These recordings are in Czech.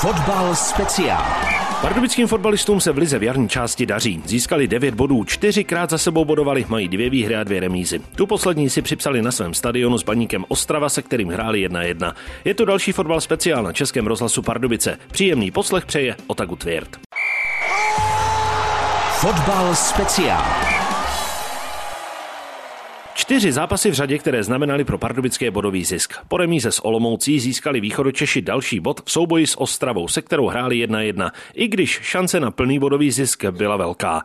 Fotbal speciál. Pardubickým fotbalistům se v lize v jarní části daří. Získali 9 bodů, čtyřikrát za sebou bodovali, mají dvě výhry a dvě remízy. Tu poslední si připsali na svém stadionu s baníkem Ostrava, se kterým hráli 1-1. Je to další fotbal speciál na Českém rozhlasu Pardubice. Příjemný poslech přeje Otaku Tvěrt. Fotbal speciál. Čtyři zápasy v řadě, které znamenaly pro pardubické bodový zisk. Po remíze s Olomoucí získali východočeši další bod v souboji s Ostravou, se kterou hráli 1-1, i když šance na plný bodový zisk byla velká.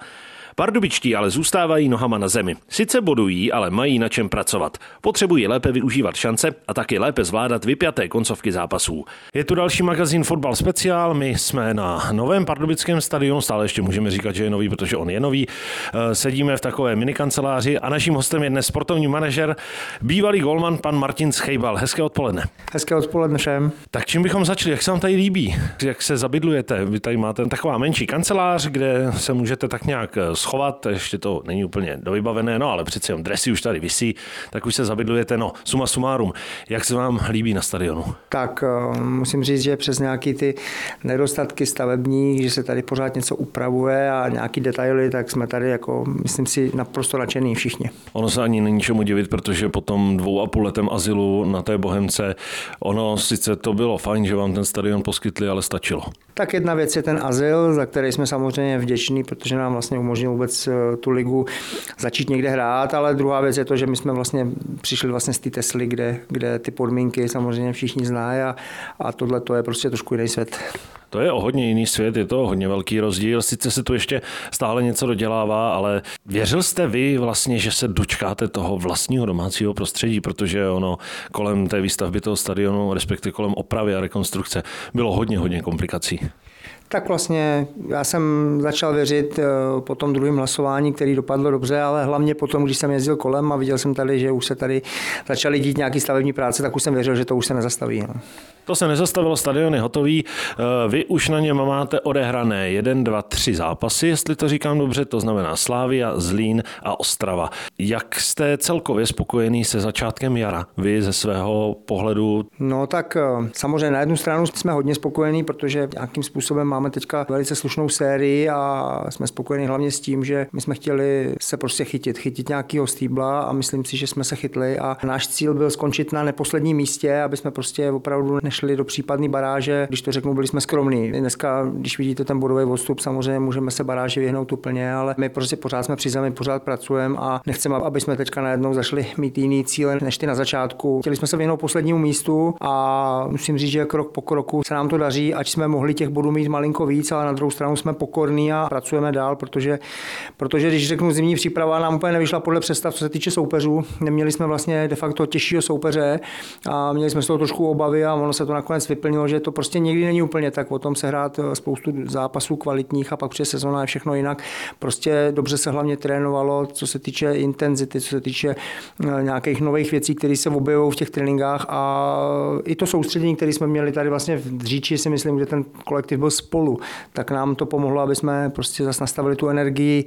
Pardubičtí ale zůstávají nohama na zemi. Sice bodují, ale mají na čem pracovat. Potřebují lépe využívat šance a taky lépe zvládat vypjaté koncovky zápasů. Je tu další magazín Fotbal Speciál. My jsme na novém pardubickém stadionu, stále ještě můžeme říkat, že je nový, protože on je nový. Eh, sedíme v takové minikanceláři a naším hostem je dnes sportovní manažer, bývalý golman pan Martin Schejbal. Hezké odpoledne. Hezké odpoledne všem. Tak čím bychom začali? Jak se vám tady líbí? Jak se zabydlujete? Vy tady máte taková menší kancelář, kde se můžete tak nějak eh, schovat, ještě to není úplně dovybavené, no ale přeci jen dresy už tady visí, tak už se zabydlujete, no suma sumárum. Jak se vám líbí na stadionu? Tak eh, musím říct, že přes nějaký ty nedostatky stavební, že se tady pořád něco upravuje a nějaký detaily, tak jsme tady jako, myslím si, naprosto nadšený všichni. Ono se ani není čemu divit, protože po tom dvou a půl letem azylu na té Bohemce, ono sice to bylo fajn, že vám ten stadion poskytli, ale stačilo. Tak jedna věc je ten azyl, za který jsme samozřejmě vděční, protože nám vlastně umožnil vůbec eh, tu ligu začít někde hrát, ale druhá věc je to, že my jsme vlastně přišli vlastně z té Tesly, kde, kde ty podmínky samozřejmě všichni znají a, a tohle to je prostě trošku jiný svět. To je o hodně jiný svět, je to hodně velký rozdíl. Sice se tu ještě stále něco dodělává, ale věřil jste vy vlastně, že se dočkáte toho vlastního domácího prostředí, protože ono kolem té výstavby toho stadionu, respektive kolem opravy a rekonstrukce, bylo hodně, hodně komplikací. Tak vlastně já jsem začal věřit eh, po tom druhém hlasování, který dopadlo dobře, ale hlavně potom, když jsem jezdil kolem a viděl jsem tady, že už se tady začaly dít nějaký stavební práce, tak už jsem věřil, že to už se nezastaví. No. To se nezastavilo, stadion je hotový. Eh, vy už na něm máte odehrané 1, 2, 3 zápasy, jestli to říkám dobře, to znamená Slávia, Zlín a Ostrava. Jak jste celkově spokojený se začátkem jara, vy ze svého pohledu? No tak eh, samozřejmě na jednu stranu jsme hodně spokojení, protože nějakým způsobem máme teďka velice slušnou sérii a jsme spokojeni hlavně s tím, že my jsme chtěli se prostě chytit, chytit nějakého stýbla a myslím si, že jsme se chytli a náš cíl byl skončit na neposledním místě, aby jsme prostě opravdu nešli do případné baráže. Když to řeknu, byli jsme skromní. Dneska, když vidíte ten bodový odstup, samozřejmě můžeme se baráži vyhnout úplně, ale my prostě pořád jsme při zemi, pořád pracujeme a nechceme, aby jsme teďka najednou zašli mít jiný cíle než ty na začátku. Chtěli jsme se vyhnout poslednímu místu a musím říct, že krok po kroku se nám to daří, ať jsme mohli těch bodů mít malinko víc, ale na druhou stranu jsme pokorní a pracujeme dál, protože, protože když řeknu zimní příprava, nám úplně nevyšla podle představ, co se týče soupeřů. Neměli jsme vlastně de facto těžšího soupeře a měli jsme z toho trošku obavy a ono se to nakonec vyplnilo, že to prostě někdy není úplně tak. O tom se hrát eh, spoustu zápasů kvalitních a pak přes sezóna je všechno jinak. Prostě dobře se hlavně trénovalo, co se týče intenzity, co se týče eh, nějakých nových věcí, které se objevují v těch tréninkách a i to soustředění, které jsme měli tady vlastně v Dříči, si myslím, že ten kolektiv byl spolu tak nám to pomohlo, aby jsme prostě zase nastavili tu energii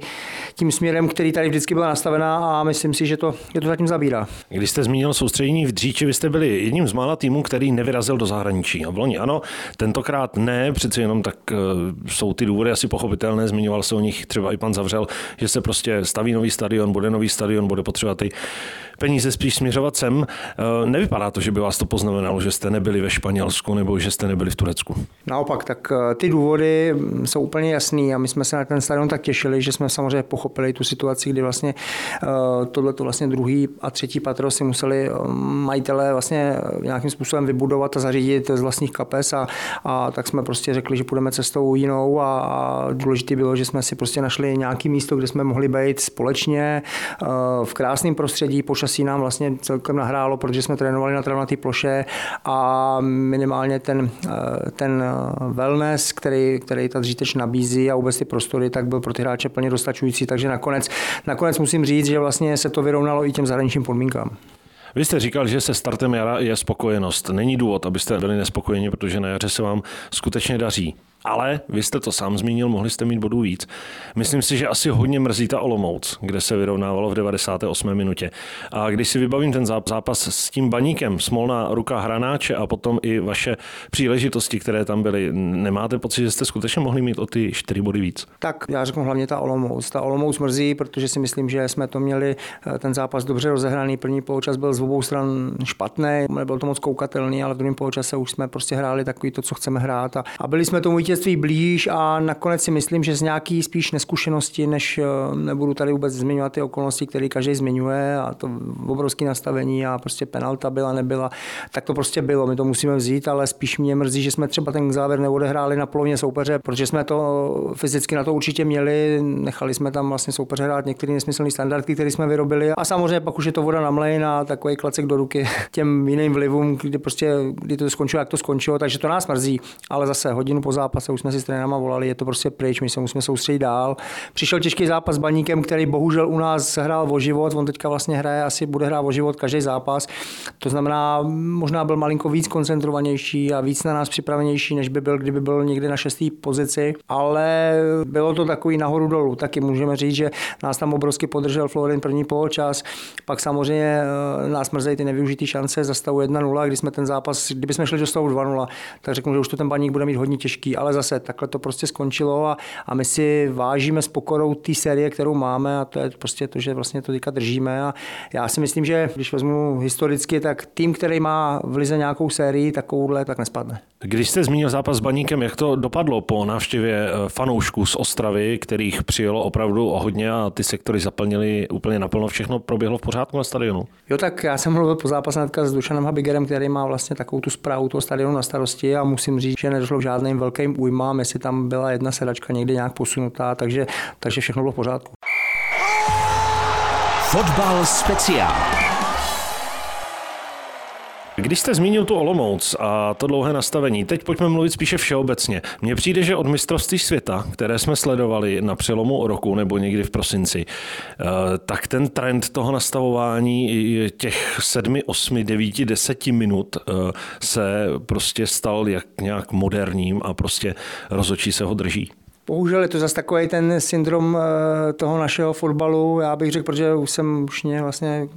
tím směrem, který tady vždycky byla nastavená a myslím si, že to, je to zatím zabírá. Když jste zmínil soustředění v Dříči, vy jste byli jedním z mála týmů, který nevyrazil do zahraničí. A v loni ano, tentokrát ne, přeci jenom tak uh, jsou ty důvody asi pochopitelné, zmiňoval se o nich třeba i pan Zavřel, že se prostě staví nový stadion, bude nový stadion, bude potřeba ty peníze spíš směřovat sem. Eh, nevypadá to, že by vás to poznamenalo, že jste nebyli ve Španělsku nebo že jste nebyli v Turecku. Naopak, tak eh, ty důvody jsou úplně jasný a my jsme se na ten stadion tak těšili, že jsme samozřejmě pochopili tu situaci, kdy vlastně eh, tohle to vlastně druhý a třetí patro si museli majitelé vlastně nějakým způsobem vybudovat a zařídit z vlastních kapes a, a tak jsme prostě řekli, že půjdeme cestou jinou a, a důležité bylo, že jsme si prostě našli nějaký místo, kde jsme mohli být společně v krásném prostředí, počas počasí nám vlastně celkem nahrálo, protože jsme trénovali na travnatý ploše a minimálně ten, eh, ten eh, wellness, který, který ta dříteč nabízí a vůbec ty prostory, tak byl pro ty hráče plně dostačující, takže nakonec, nakonec musím říct, že vlastně se to vyrovnalo i těm zahraničním podmínkám. Vy jste říkal, že se startem jara je spokojenost. Není důvod, abyste byli nespokojeni, protože na jaře se vám skutečně daří. Ale vy jste to sám zmínil, mohli jste mít bodů víc. Myslím si, že asi hodně mrzí ta Olomouc, kde se vyrovnávalo v 98. minutě. A když si vybavím ten zápas s tím baníkem, smolná ruka hranáče a potom i vaše příležitosti, které tam byly, nemáte pocit, že jste skutečně mohli mít o ty čtyři body víc? Tak já řeknu hlavně ta Olomouc. Ta Olomouc mrzí, protože si myslím, že jsme to měli eh, ten zápas dobře rozehraný. První poločas byl z obou stran špatný, nebyl to moc koukatelný, ale v druhém poločase už jsme prostě hráli takový to, co chceme hrát. A, a byli jsme tomu vítězství blíž a nakonec si myslím, že z nějaký spíš neskušenosti, než eh, nebudu tady vůbec zmiňovat ty okolnosti, které každý zmiňuje a to obrovské nastavení a prostě penalta byla, nebyla, tak to prostě bylo. My to musíme vzít, ale spíš mě mrzí, že jsme třeba ten závěr neodehráli na polovině soupeře, protože jsme to fyzicky na to určitě měli, nechali jsme tam vlastně soupeře hrát některé nesmyslné standardy, které jsme vyrobili a samozřejmě pak už je to voda na mlejn a takový klacek do ruky těm jiným vlivům, kdy prostě kdy to skončilo, jak to skončilo, takže to nás mrzí, ale zase hodinu po zápase už jsme si s trenérama volali, je to prostě pryč, my se musíme soustředit dál. Přišel těžký zápas s Baníkem, který bohužel u nás hrál o život, on teďka vlastně hraje, asi bude hrát o život každý zápas. To znamená, možná byl malinko víc koncentrovanější a víc na nás připravenější, než by byl, kdyby byl někdy na šestý pozici, ale bylo to takový nahoru dolů. Taky můžeme říct, že nás tam obrovsky podržel Florin první poločas, pak samozřejmě eh, nás mrzejí ty nevyužité šance za stavu 1-0, když jsme ten zápas, kdyby jsme šli do stavu 2-0, tak řeknu, že už to ten baník bude mít hodně těžký, ale zase takhle to prostě skončilo a, a my si vážíme s pokorou té série, kterou máme a to je prostě to, že vlastně to teďka držíme a já si myslím, že když vezmu historicky, tak tým, který má v lize nějakou sérii takovouhle, tak nespadne. Když jste zmínil zápas s Baníkem, jak to dopadlo po návštěvě eh, fanoušků z Ostravy, kterých přijelo opravdu o hodně a ty sektory zaplnili úplně naplno, všechno proběhlo v pořádku na stadionu? Jo, tak já jsem mluvil po zápase s Dušanem Habigerem, který má vlastně takovou tu zprávu toho stadionu na starosti a musím říct, že nedošlo k žádným velkým újmám, jestli tam byla jedna sedačka někde nějak posunutá, takže, takže všechno bylo v pořádku. Fotbal speciál. Když jste zmínil tu Olomouc a to dlouhé nastavení, teď pojďme mluvit spíše všeobecně. Mně přijde, že od mistrovství světa, které jsme sledovali na přelomu roku nebo někdy v prosinci, eh, tak ten trend toho nastavování těch sedmi, osmi, devíti, deseti minut eh, se prostě stal jak nějak moderním a prostě rozočí se ho drží. Bohužel je to zase takový ten syndrom eh, toho našeho fotbalu, já bych řekl, protože už jsem už mě vlastně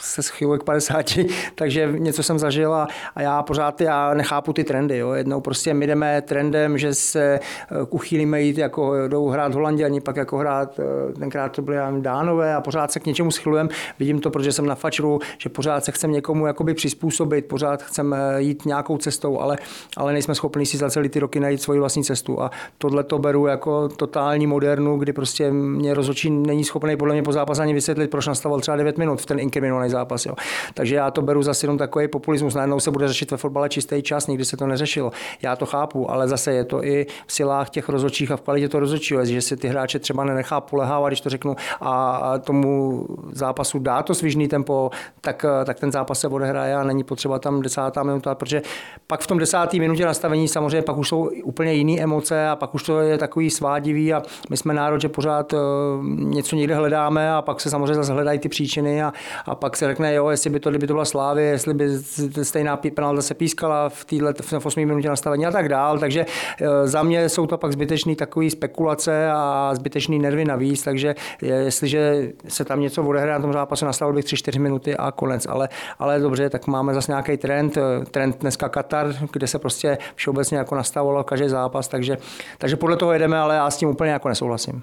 se schyluje k 50, takže něco jsem zažil a, já pořád já nechápu ty trendy. Jo. Jednou prostě my jdeme trendem, že se eh, uchýlíme jít jako jdou hrát Holanděni, pak jako hrát, eh, tenkrát to byly Dánové a pořád se k něčemu schylujeme. Vidím to, protože jsem na fačru, že pořád se chcem někomu jakoby přizpůsobit, pořád chceme jít nějakou cestou, ale, ale nejsme schopni si za celý ty roky najít svoji vlastní cestu. A tohle to beru jako totální modernu, kdy prostě mě rozhodčí není schopný podle mě po zápase ani vysvětlit, proč nastavil třeba 9 minut v ten inkriminovaný fotbalový zápas. Jo. Takže já to beru zase jenom takový populismus. Najednou se bude řešit ve fotbale čistý čas, nikdy se to neřešilo. Já to chápu, ale zase je to i v silách těch rozhodčích a v kvalitě to rozhodčího, že si ty hráče třeba nenechá polehávat, když to řeknu, a tomu zápasu dá to svižný tempo, tak, tak ten zápas se odehraje a není potřeba tam desátá minuta, protože pak v tom desátý minutě nastavení samozřejmě pak už jsou úplně jiné emoce a pak už to je takový svádivý a my jsme národ, že pořád eh, něco někde hledáme a pak se samozřejmě zase hledají ty příčiny a, a pak se řekne, jo, jestli by to, kdyby to byla Slávy, jestli by stejná penalta se pískala v téhle v 8 minutě nastavení a tak dál. Takže eh, za mě jsou to pak zbytečné takové spekulace a zbytečné nervy navíc, takže jestliže se tam něco odehraje na tom zápase, nastavil bych 3-4 minuty a konec. Ale, ale dobře, tak máme zase nějaký trend, eh, trend dneska Katar, kde se prostě všeobecně jako nastavovalo každý zápas, takže, takže podle toho jedeme, ale já s tím úplně jako nesouhlasím.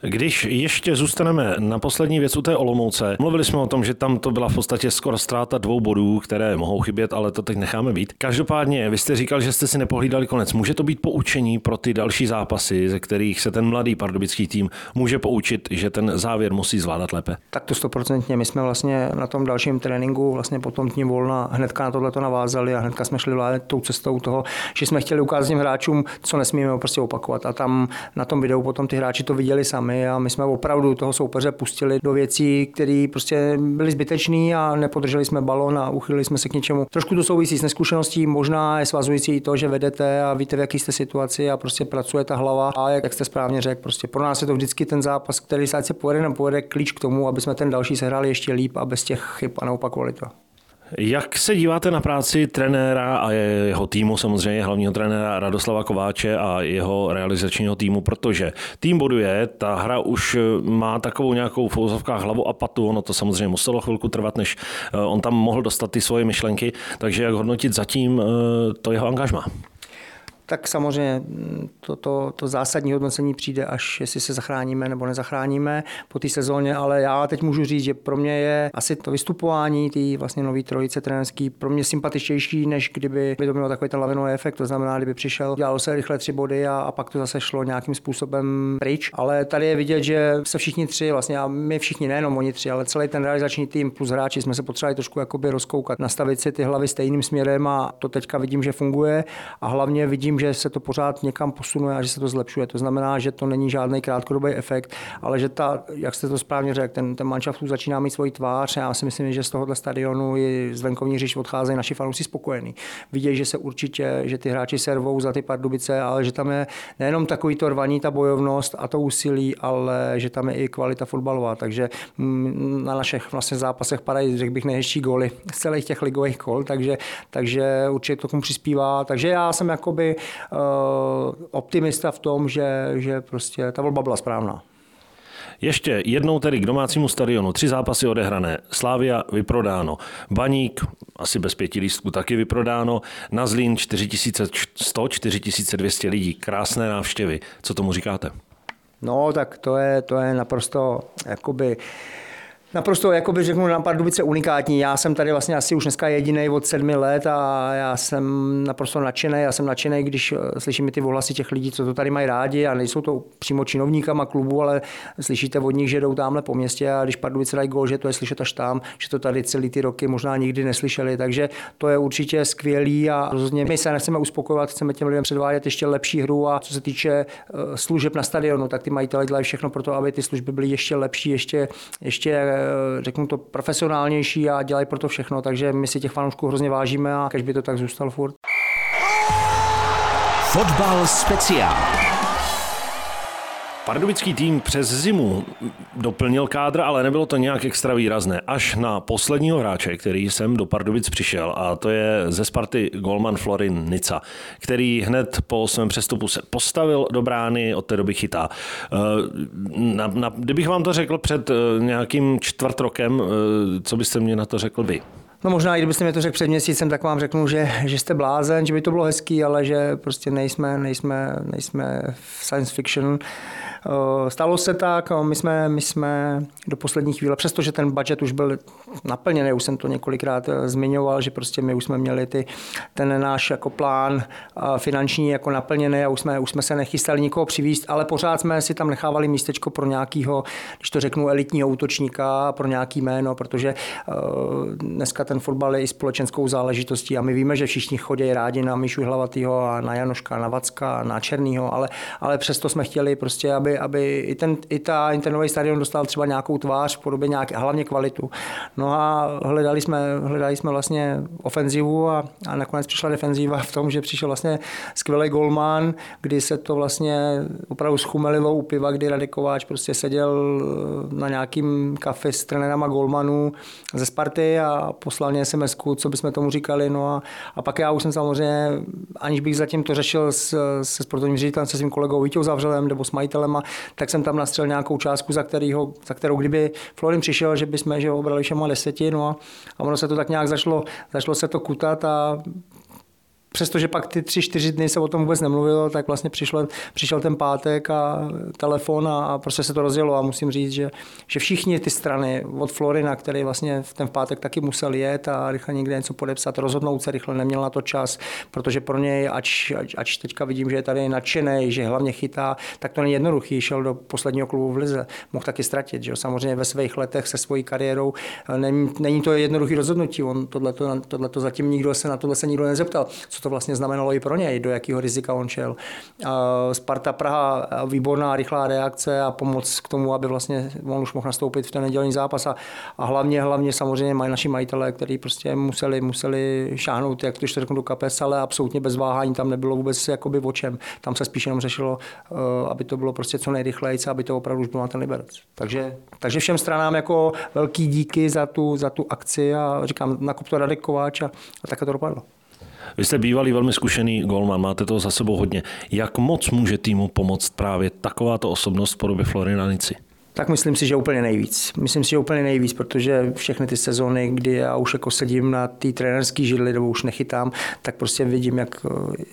Když ještě zůstaneme na poslední věc u té Olomouce, mluvili jsme o tom, že tam to byla v podstatě skoro ztráta dvou bodů, které mohou chybět, ale to teď necháme být. Každopádně, vy jste říkal, že jste si nepohlídali konec. Může to být poučení pro ty další zápasy, ze kterých se ten mladý pardubický tým může poučit, že ten závěr musí zvládat lépe? Tak to stoprocentně. My jsme vlastně na tom dalším tréninku vlastně po tom dní volna hnedka na tohle to navázali a hnedka jsme šli vládě tou cestou toho, že jsme chtěli ukázat těm hráčům, co nesmíme prostě opakovat. A tam na tom videu potom ty hráči to viděli sami a my jsme opravdu toho soupeře pustili do věcí, které prostě byly zbytečné a nepodrželi jsme balon a uchylili jsme se k něčemu. Trošku to souvisí s neskušeností, možná je svazující i to, že vedete a víte, v jaké jste situaci a prostě pracuje ta hlava. A jak jste správně řekl, prostě pro nás je to vždycky ten zápas, který se ať se povede, povede klíč k tomu, aby jsme ten další sehráli ještě líp a bez těch chyb a neopakovali to. Jak se díváte na práci trenéra a jeho týmu, samozřejmě hlavního trenéra Radoslava Kováče a jeho realizačního týmu, protože tým boduje, ta hra už má takovou nějakou v hlavu a patu, ono to samozřejmě muselo chvilku trvat, než eh, on tam mohl dostat ty svoje myšlenky, takže jak hodnotit zatím eh, to jeho angažma? Tak samozřejmě mm, to, to, to zásadní hodnocení přijde, až jestli se zachráníme nebo nezachráníme po té sezóně, ale já teď můžu říct, že pro mě je asi to vystupování té vlastně nový trojice trenerský pro mě sympatičtější, než kdyby by to mělo takový ten lavinový efekt, to znamená, kdyby přišel, dělalo se rychle tři body a, a pak to zase šlo nějakým způsobem pryč. Ale tady je vidět, že se všichni tři, vlastně a my všichni, nejenom oni tři, ale celý ten realizační tým plus hráči jsme se potřebovali trošku jakoby rozkoukat, nastavit si ty hlavy stejným směrem a to teďka vidím, že funguje a hlavně vidím, vidím, že se to pořád někam posunuje a že se to zlepšuje. To znamená, že to není žádný krátkodobý efekt, ale že ta, jak jste to správně řekl, ten, ten manšaft začíná mít svoji tvář. Já si myslím, že z tohohle stadionu i z venkovní říš odcházejí naši fanoušci spokojení. Vidějí, že se určitě, že ty hráči servou za ty Pardubice, ale že tam je nejenom takový to rvaní, ta bojovnost a to úsilí, ale že tam je i kvalita fotbalová. Takže mm, na našich vlastně zápasech padají, řekl bych, nejhezčí góly z celých těch ligových kol, takže, takže určitě to k tomu přispívá. Takže já jsem jakoby optimista v tom, že, že prostě ta volba byla správná. Ještě jednou tedy k domácímu stadionu. Tři zápasy odehrané. Slávia vyprodáno. Baník, asi bez pěti lístků, taky vyprodáno. Na Zlín 4100, 4200 lidí. Krásné návštěvy. Co tomu říkáte? No, tak to je, to je naprosto jakoby naprosto, jako by řeknu, na Pardubice unikátní. Já jsem tady vlastně asi už dneska jediný od sedmi let a já jsem naprosto nadšený. Já jsem nadšený, když eh, slyším ty ohlasy těch lidí, co to tady mají rádi a nejsou to přímo činovníkama klubu, ale slyšíte od nich, že jdou tamhle po městě a když Pardubice dají gol, že to je slyšet až tam, že to tady celý ty roky možná nikdy neslyšeli. Takže to je určitě skvělý a rozhodně my se nechceme uspokojovat, chceme těm lidem předvádět ještě lepší hru a co se týče eh, služeb na stadionu, tak ty majitele dělají všechno pro to, aby ty služby byly ještě lepší, ještě, ještě řeknu to, profesionálnější a dělají pro to všechno, takže my si těch fanoušků hrozně vážíme a kež by to tak zůstal furt. Fotbal speciál. Pardubický tým přes zimu doplnil kádr, ale nebylo to nějak extra výrazné. Až na posledního hráče, který jsem do Pardubic přišel, a to je ze Sparty Golman Florin Nica, který hned po svém přestupu se postavil do brány, od té doby chytá. Eh, na, na, kdybych vám to řekl před eh, nějakým čtvrt rokem, eh, co byste mě na to řekl vy? No možná, i kdybyste mi to řekl před měsícem, tak vám řeknu, že, že jste blázen, že by to bylo hezký, ale že prostě nejsme, nejsme, nejsme v science fiction. Eh, stalo se tak, eh, my jsme, my jsme do poslední chvíle, přestože ten budget už byl naplněný, už jsem to několikrát eh, zmiňoval, že prostě my už jsme měli ty, ten náš jako plán finanční jako naplněný a už jsme, už jsme se nechystali nikoho přivízt, ale pořád jsme si tam nechávali místečko pro nějakého, když to řeknu, elitního útočníka, pro nějaký jméno, protože dneska ten fotbal je i společenskou záležitostí a my víme, že všichni chodí rádi na Míšu Hlavatýho a na Janoška, na Vacka, na Černýho, ale, ale přesto jsme chtěli prostě, aby aby, i, ten, i ta internový stadion dostal třeba nějakou tvář v podobě nějaké, hlavně kvalitu. No a hledali jsme, hledali jsme vlastně ofenzivu a, a nakonec přišla defenziva v tom, že přišel vlastně skvělý golman, kdy se to vlastně opravdu schumelilo u piva, kdy Radek Kováč prostě seděl na nějakým kafe s trenérama golmanů ze Sparty a poslal mě sms co bychom tomu říkali. No a, a pak já už jsem samozřejmě, aniž bych zatím to řešil se sportovním ředitelem, se svým kolegou Vítěou Zavřelem nebo s majitelem tak jsem tam nastřel nějakou částku, za, kterýho, za kterou kdyby Florin přišel, že bychom že ho obrali všema deseti, no a, a ono se to tak nějak zašlo, zašlo se to kutat a přestože pak ty tři, čtyři dny se o tom vůbec nemluvilo, tak vlastně přišel, přišel ten pátek a telefon a, a prostě se to rozjelo. A musím říct, že, že všichni ty strany od Florina, který vlastně v ten pátek taky musel jet a rychle někde něco podepsat, rozhodnout se rychle, neměl na to čas, protože pro něj, ač, ač, ač teďka vidím, že je tady nadšený, že hlavně chytá, tak to není jednoduchý, šel do posledního klubu v Lize, mohl taky ztratit, že jo? samozřejmě ve svých letech se svojí kariérou, není, není to jednoduchý rozhodnutí, on tohleto, tohleto zatím nikdo se na tohle se nikdo nezeptal, co to vlastně znamenalo i pro něj, do jakého rizika on šel. Sparta Praha, výborná rychlá reakce a pomoc k tomu, aby vlastně on už mohl nastoupit v ten nedělní zápas a, a hlavně, hlavně samozřejmě mají naši majitelé, kteří prostě museli, museli šáhnout, jak to řeknu, do kapes, ale absolutně bez váhání tam nebylo vůbec jakoby o čem. Tam se spíš jenom řešilo, eh, aby to bylo prostě co nejrychleji, aby to opravdu už byl na ten Liberec. Takže, takže všem stranám jako velký díky za tu, za tu akci a říkám, nakup to Radek Kováč a, a tak to dopadlo. Vy jste bývalý velmi zkušený golman, máte toho za sebou hodně. Jak moc může týmu pomoct právě takováto osobnost v podobě Florina Nici? Tak myslím si, že úplně nejvíc. Myslím si, že úplně nejvíc, protože všechny ty sezóny, kdy já už jako sedím na té trenerské židli, nebo už nechytám, tak prostě vidím, jak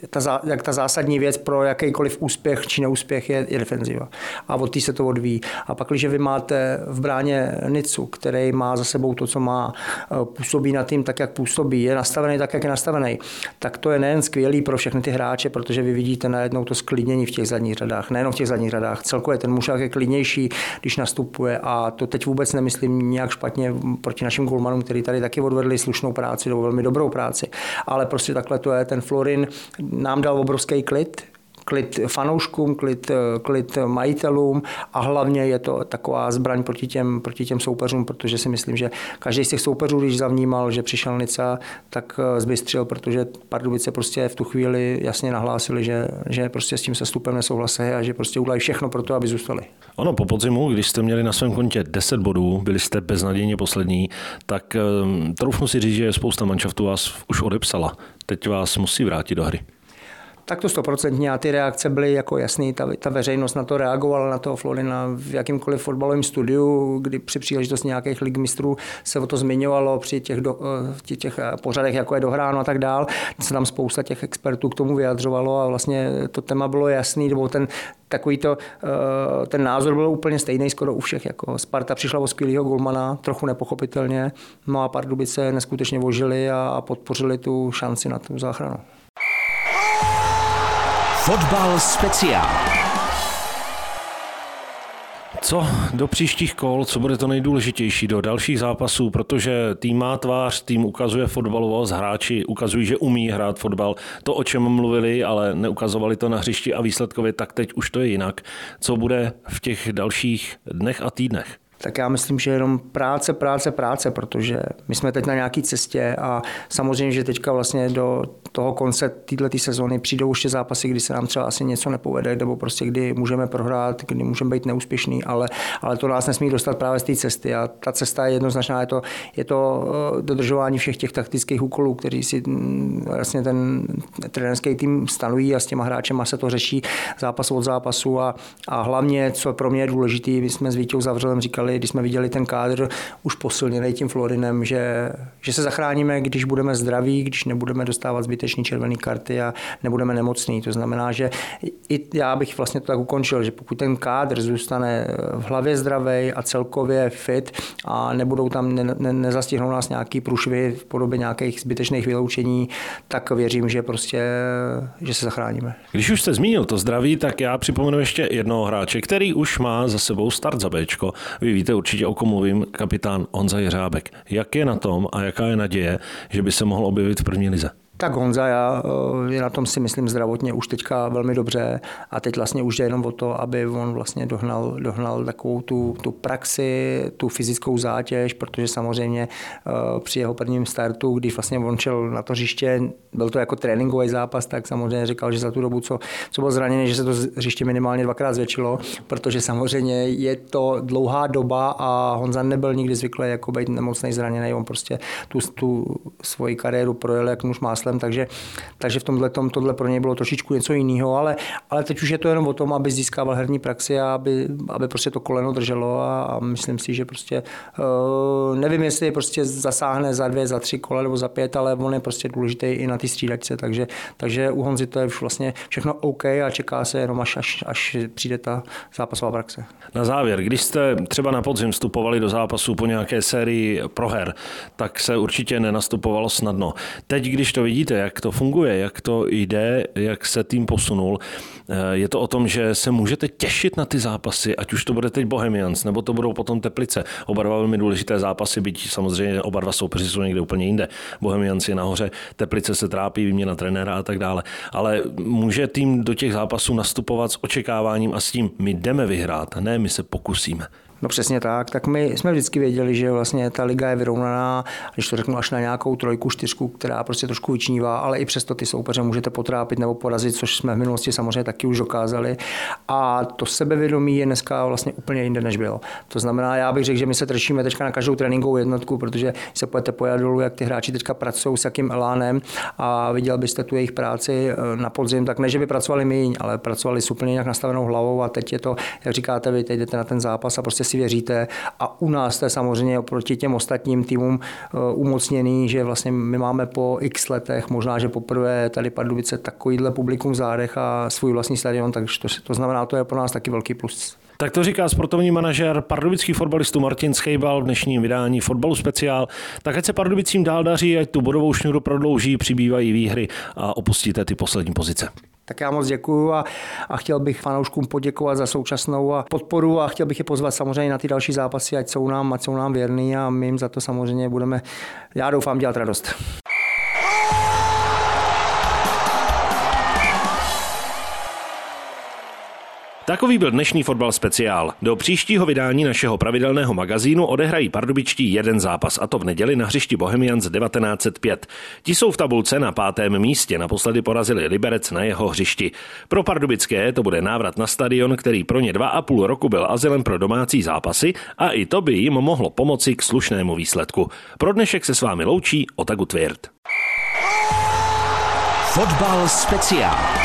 eh, ta, jak ta zásadní věc pro jakýkoliv úspěch či neúspěch je, je defenziva. A od té se to odvíjí. A pak, když vy máte v bráně Nicu, který má za sebou to, co má, eh, působí na tým tak, jak působí, je nastavený tak, jak je nastavený, tak to je nejen skvělý pro všechny ty hráče, protože vy vidíte najednou to sklidnění v těch zadních řadách, nejenom v těch zadních řadách. Celkově ten muž je klidnější, když když nastupuje. A to teď vůbec nemyslím nějak špatně proti našim golmanům, který tady taky odvedli slušnou práci, nebo velmi dobrou práci. Ale prostě takhle to je. Ten Florin nám dal obrovský klid, klid fanouškům, klid, klid majitelům a hlavně je to taková zbraň proti těm, proti těm soupeřům, protože si myslím, že každý z těch soupeřů, když zavnímal, že přišel Nica, tak eh, zbystřil, protože Pardubice prostě v tu chvíli jasně nahlásili, že, že prostě s tím sestupem nesouhlasí a že prostě udělají všechno pro to, aby zůstali. Ono po podzimu, když jste měli na svém kontě 10 bodů, byli jste beznadějně poslední, tak um, troufnu si říct, že spousta manšaftů vás už odepsala. Teď vás musí vrátit do hry. Tak to stoprocentně a ty reakce byly jako jasný, ta, ta veřejnost na to reagovala, na toho Florina v jakýmkoliv fotbalovém studiu, kdy při příležitosti nějakých lig mistrů se o to zmiňovalo při těch, do, těch, těch pořadech, jako je dohráno a tak dál. Se tam spousta těch expertů k tomu vyjadřovalo a vlastně to téma bylo jasný, nebo ten, takový to, eh, ten názor byl úplně stejný skoro u všech. Jako Sparta přišla o skvělého golmana, trochu nepochopitelně, no a Pardubice neskutečně vožili a podpořili tu šanci na tu záchranu. Fotbal speciál. Co do příštích kol, co bude to nejdůležitější do dalších zápasů, protože tým má tvář, tým ukazuje fotbalovost, hráči ukazují, že umí hrát fotbal. To, o čem mluvili, ale neukazovali to na hřišti a výsledkově, tak teď už to je jinak. Co bude v těch dalších dnech a týdnech? tak já myslím, že jenom práce, práce, práce, protože my jsme teď na nějaké cestě a samozřejmě, že teďka vlastně do toho konce této sezóny přijdou ještě zápasy, kdy se nám třeba asi něco nepovede, nebo prostě kdy můžeme prohrát, kdy můžeme být neúspěšný, ale, ale to nás nesmí dostat právě z té cesty. A ta cesta je jednoznačná, je to, je to eh, dodržování všech těch taktických úkolů, který si vlastně ten trenerský tým stanoví a s těma hráčema se to řeší zápas od zápasu a, a hlavně, co pro mě je důležité, my jsme s Vítěou Zavřelem říkali, když jsme viděli ten kádr už posilněný tím Florinem, že, že se zachráníme, když budeme zdraví, když nebudeme dostávat zbyt zbytečný červené karty a nebudeme nemocní. To znamená, že i já bych vlastně to tak ukončil, že pokud ten kádr zůstane v hlavě zdravý a celkově fit a nebudou tam, ne, ne, nezastihnou nás nějaký průšvy v podobě nějakých zbytečných vyloučení, tak věřím, že prostě, že se zachráníme. Když už jste zmínil to zdraví, tak já připomenu ještě jednoho hráče, který už má za sebou start za Bčko. Vy víte určitě, o kom mluvím, kapitán Honza Jeřábek. Jak je na tom a jaká je naděje, že by se mohl objevit v první lize? Tak Honza já, eh, je na tom si myslím zdravotně už teďka velmi dobře a teď vlastně už jde jenom o to, aby on vlastně dohnal, dohnal takovou tu, tu praxi, tu fyzickou zátěž, protože samozřejmě eh, při jeho prvním startu, když vlastně on šel na to hřiště, byl to jako tréninkový zápas, tak samozřejmě říkal, že za tu dobu, co, co byl zraněný, že se to hřiště minimálně dvakrát zvětšilo, protože samozřejmě je to dlouhá doba a Honza nebyl nikdy zvyklý jako být nemocný, zraněný, on prostě tu, tu svoji kariéru projel jak muž máslem způsobem, takže, takže v tomhle tom, tohle pro něj bylo trošičku něco jiného, ale, ale teď už je to jenom o tom, aby získával herní praxi a aby, aby prostě to koleno drželo a, a myslím si, že prostě uh, nevím, jestli prostě zasáhne za dvě, za tři kola nebo za pět, ale on je prostě důležitý i na ty střídačce, takže, takže u Honzy to je vlastně všechno OK a čeká se jenom až, až, až přijde ta zápasová praxe. Na závěr, když jste třeba na podzim vstupovali do zápasu po nějaké sérii proher, tak se určitě nenastupovalo snadno. Teď, když to jak to funguje, jak to jde, jak se tým posunul. Eh, je to o tom, že se můžete těšit na ty zápasy, ať už to bude teď Bohemians, nebo to budou potom Teplice. Oba dva velmi důležité zápasy, byť samozřejmě oba dva soupeři jsou někde úplně jinde. Bohemians je nahoře, Teplice se trápí, výměna trenéra a tak dále. Ale může tým do těch zápasů nastupovat s očekáváním a s tím, my jdeme vyhrát, ne my se pokusíme. No přesně tak, tak my jsme vždycky věděli, že vlastně ta liga je vyrovnaná, když to řeknu až na nějakou trojku, čtyřku, která prostě trošku vyčnívá, ale i přesto ty soupeře můžete potrápit nebo porazit, což jsme v minulosti samozřejmě taky už dokázali. A to sebevědomí je dneska vlastně úplně jinde, než bylo. To znamená, já bych řekl, že my se trčíme teďka na každou tréninkovou jednotku, protože se pojete po dolů, jak ty hráči teďka pracují s jakým elánem a viděl byste tu jejich práci eh, na podzim, tak ne, že by pracovali méně, ale pracovali s úplně jinak nastavenou hlavou a teď je to, jak říkáte, vy teď jdete na ten zápas a prostě si věříte. A u nás to je samozřejmě oproti těm ostatním týmům eh, umocněný, že vlastně my máme po x letech, možná, že poprvé tady Pardubice takovýhle publikum v zádech a svůj vlastní stadion, takže to, to znamená, to je pro nás taky velký plus. Tak to říká sportovní manažer pardubických fotbalistů Martin Schejbal v dnešním vydání Fotbalu speciál. Tak ať se Pardubicím dál daří, ať tu bodovou šňůru prodlouží, přibývají výhry a opustíte ty poslední pozice. Tak já moc děkuju a, a chtěl bych fanouškům poděkovat za současnou a podporu a chtěl bych je pozvat samozřejmě na ty další zápasy, ať jsou nám, ať jsou nám věrný a my jim za to samozřejmě budeme, já doufám, dělat radost. Takový byl dnešní fotbal speciál. Do příštího vydání našeho pravidelného magazínu odehrají pardubičtí jeden zápas, a to v neděli na hřišti Bohemians 1905. Ti jsou v tabulce na pátém místě, naposledy porazili Liberec na jeho hřišti. Pro pardubické to bude návrat na stadion, který pro ně dva a půl roku byl azylem pro domácí zápasy a i to by jim mohlo pomoci k slušnému výsledku. Pro dnešek se s vámi loučí Otagu Tvirt. Fotbal speciál.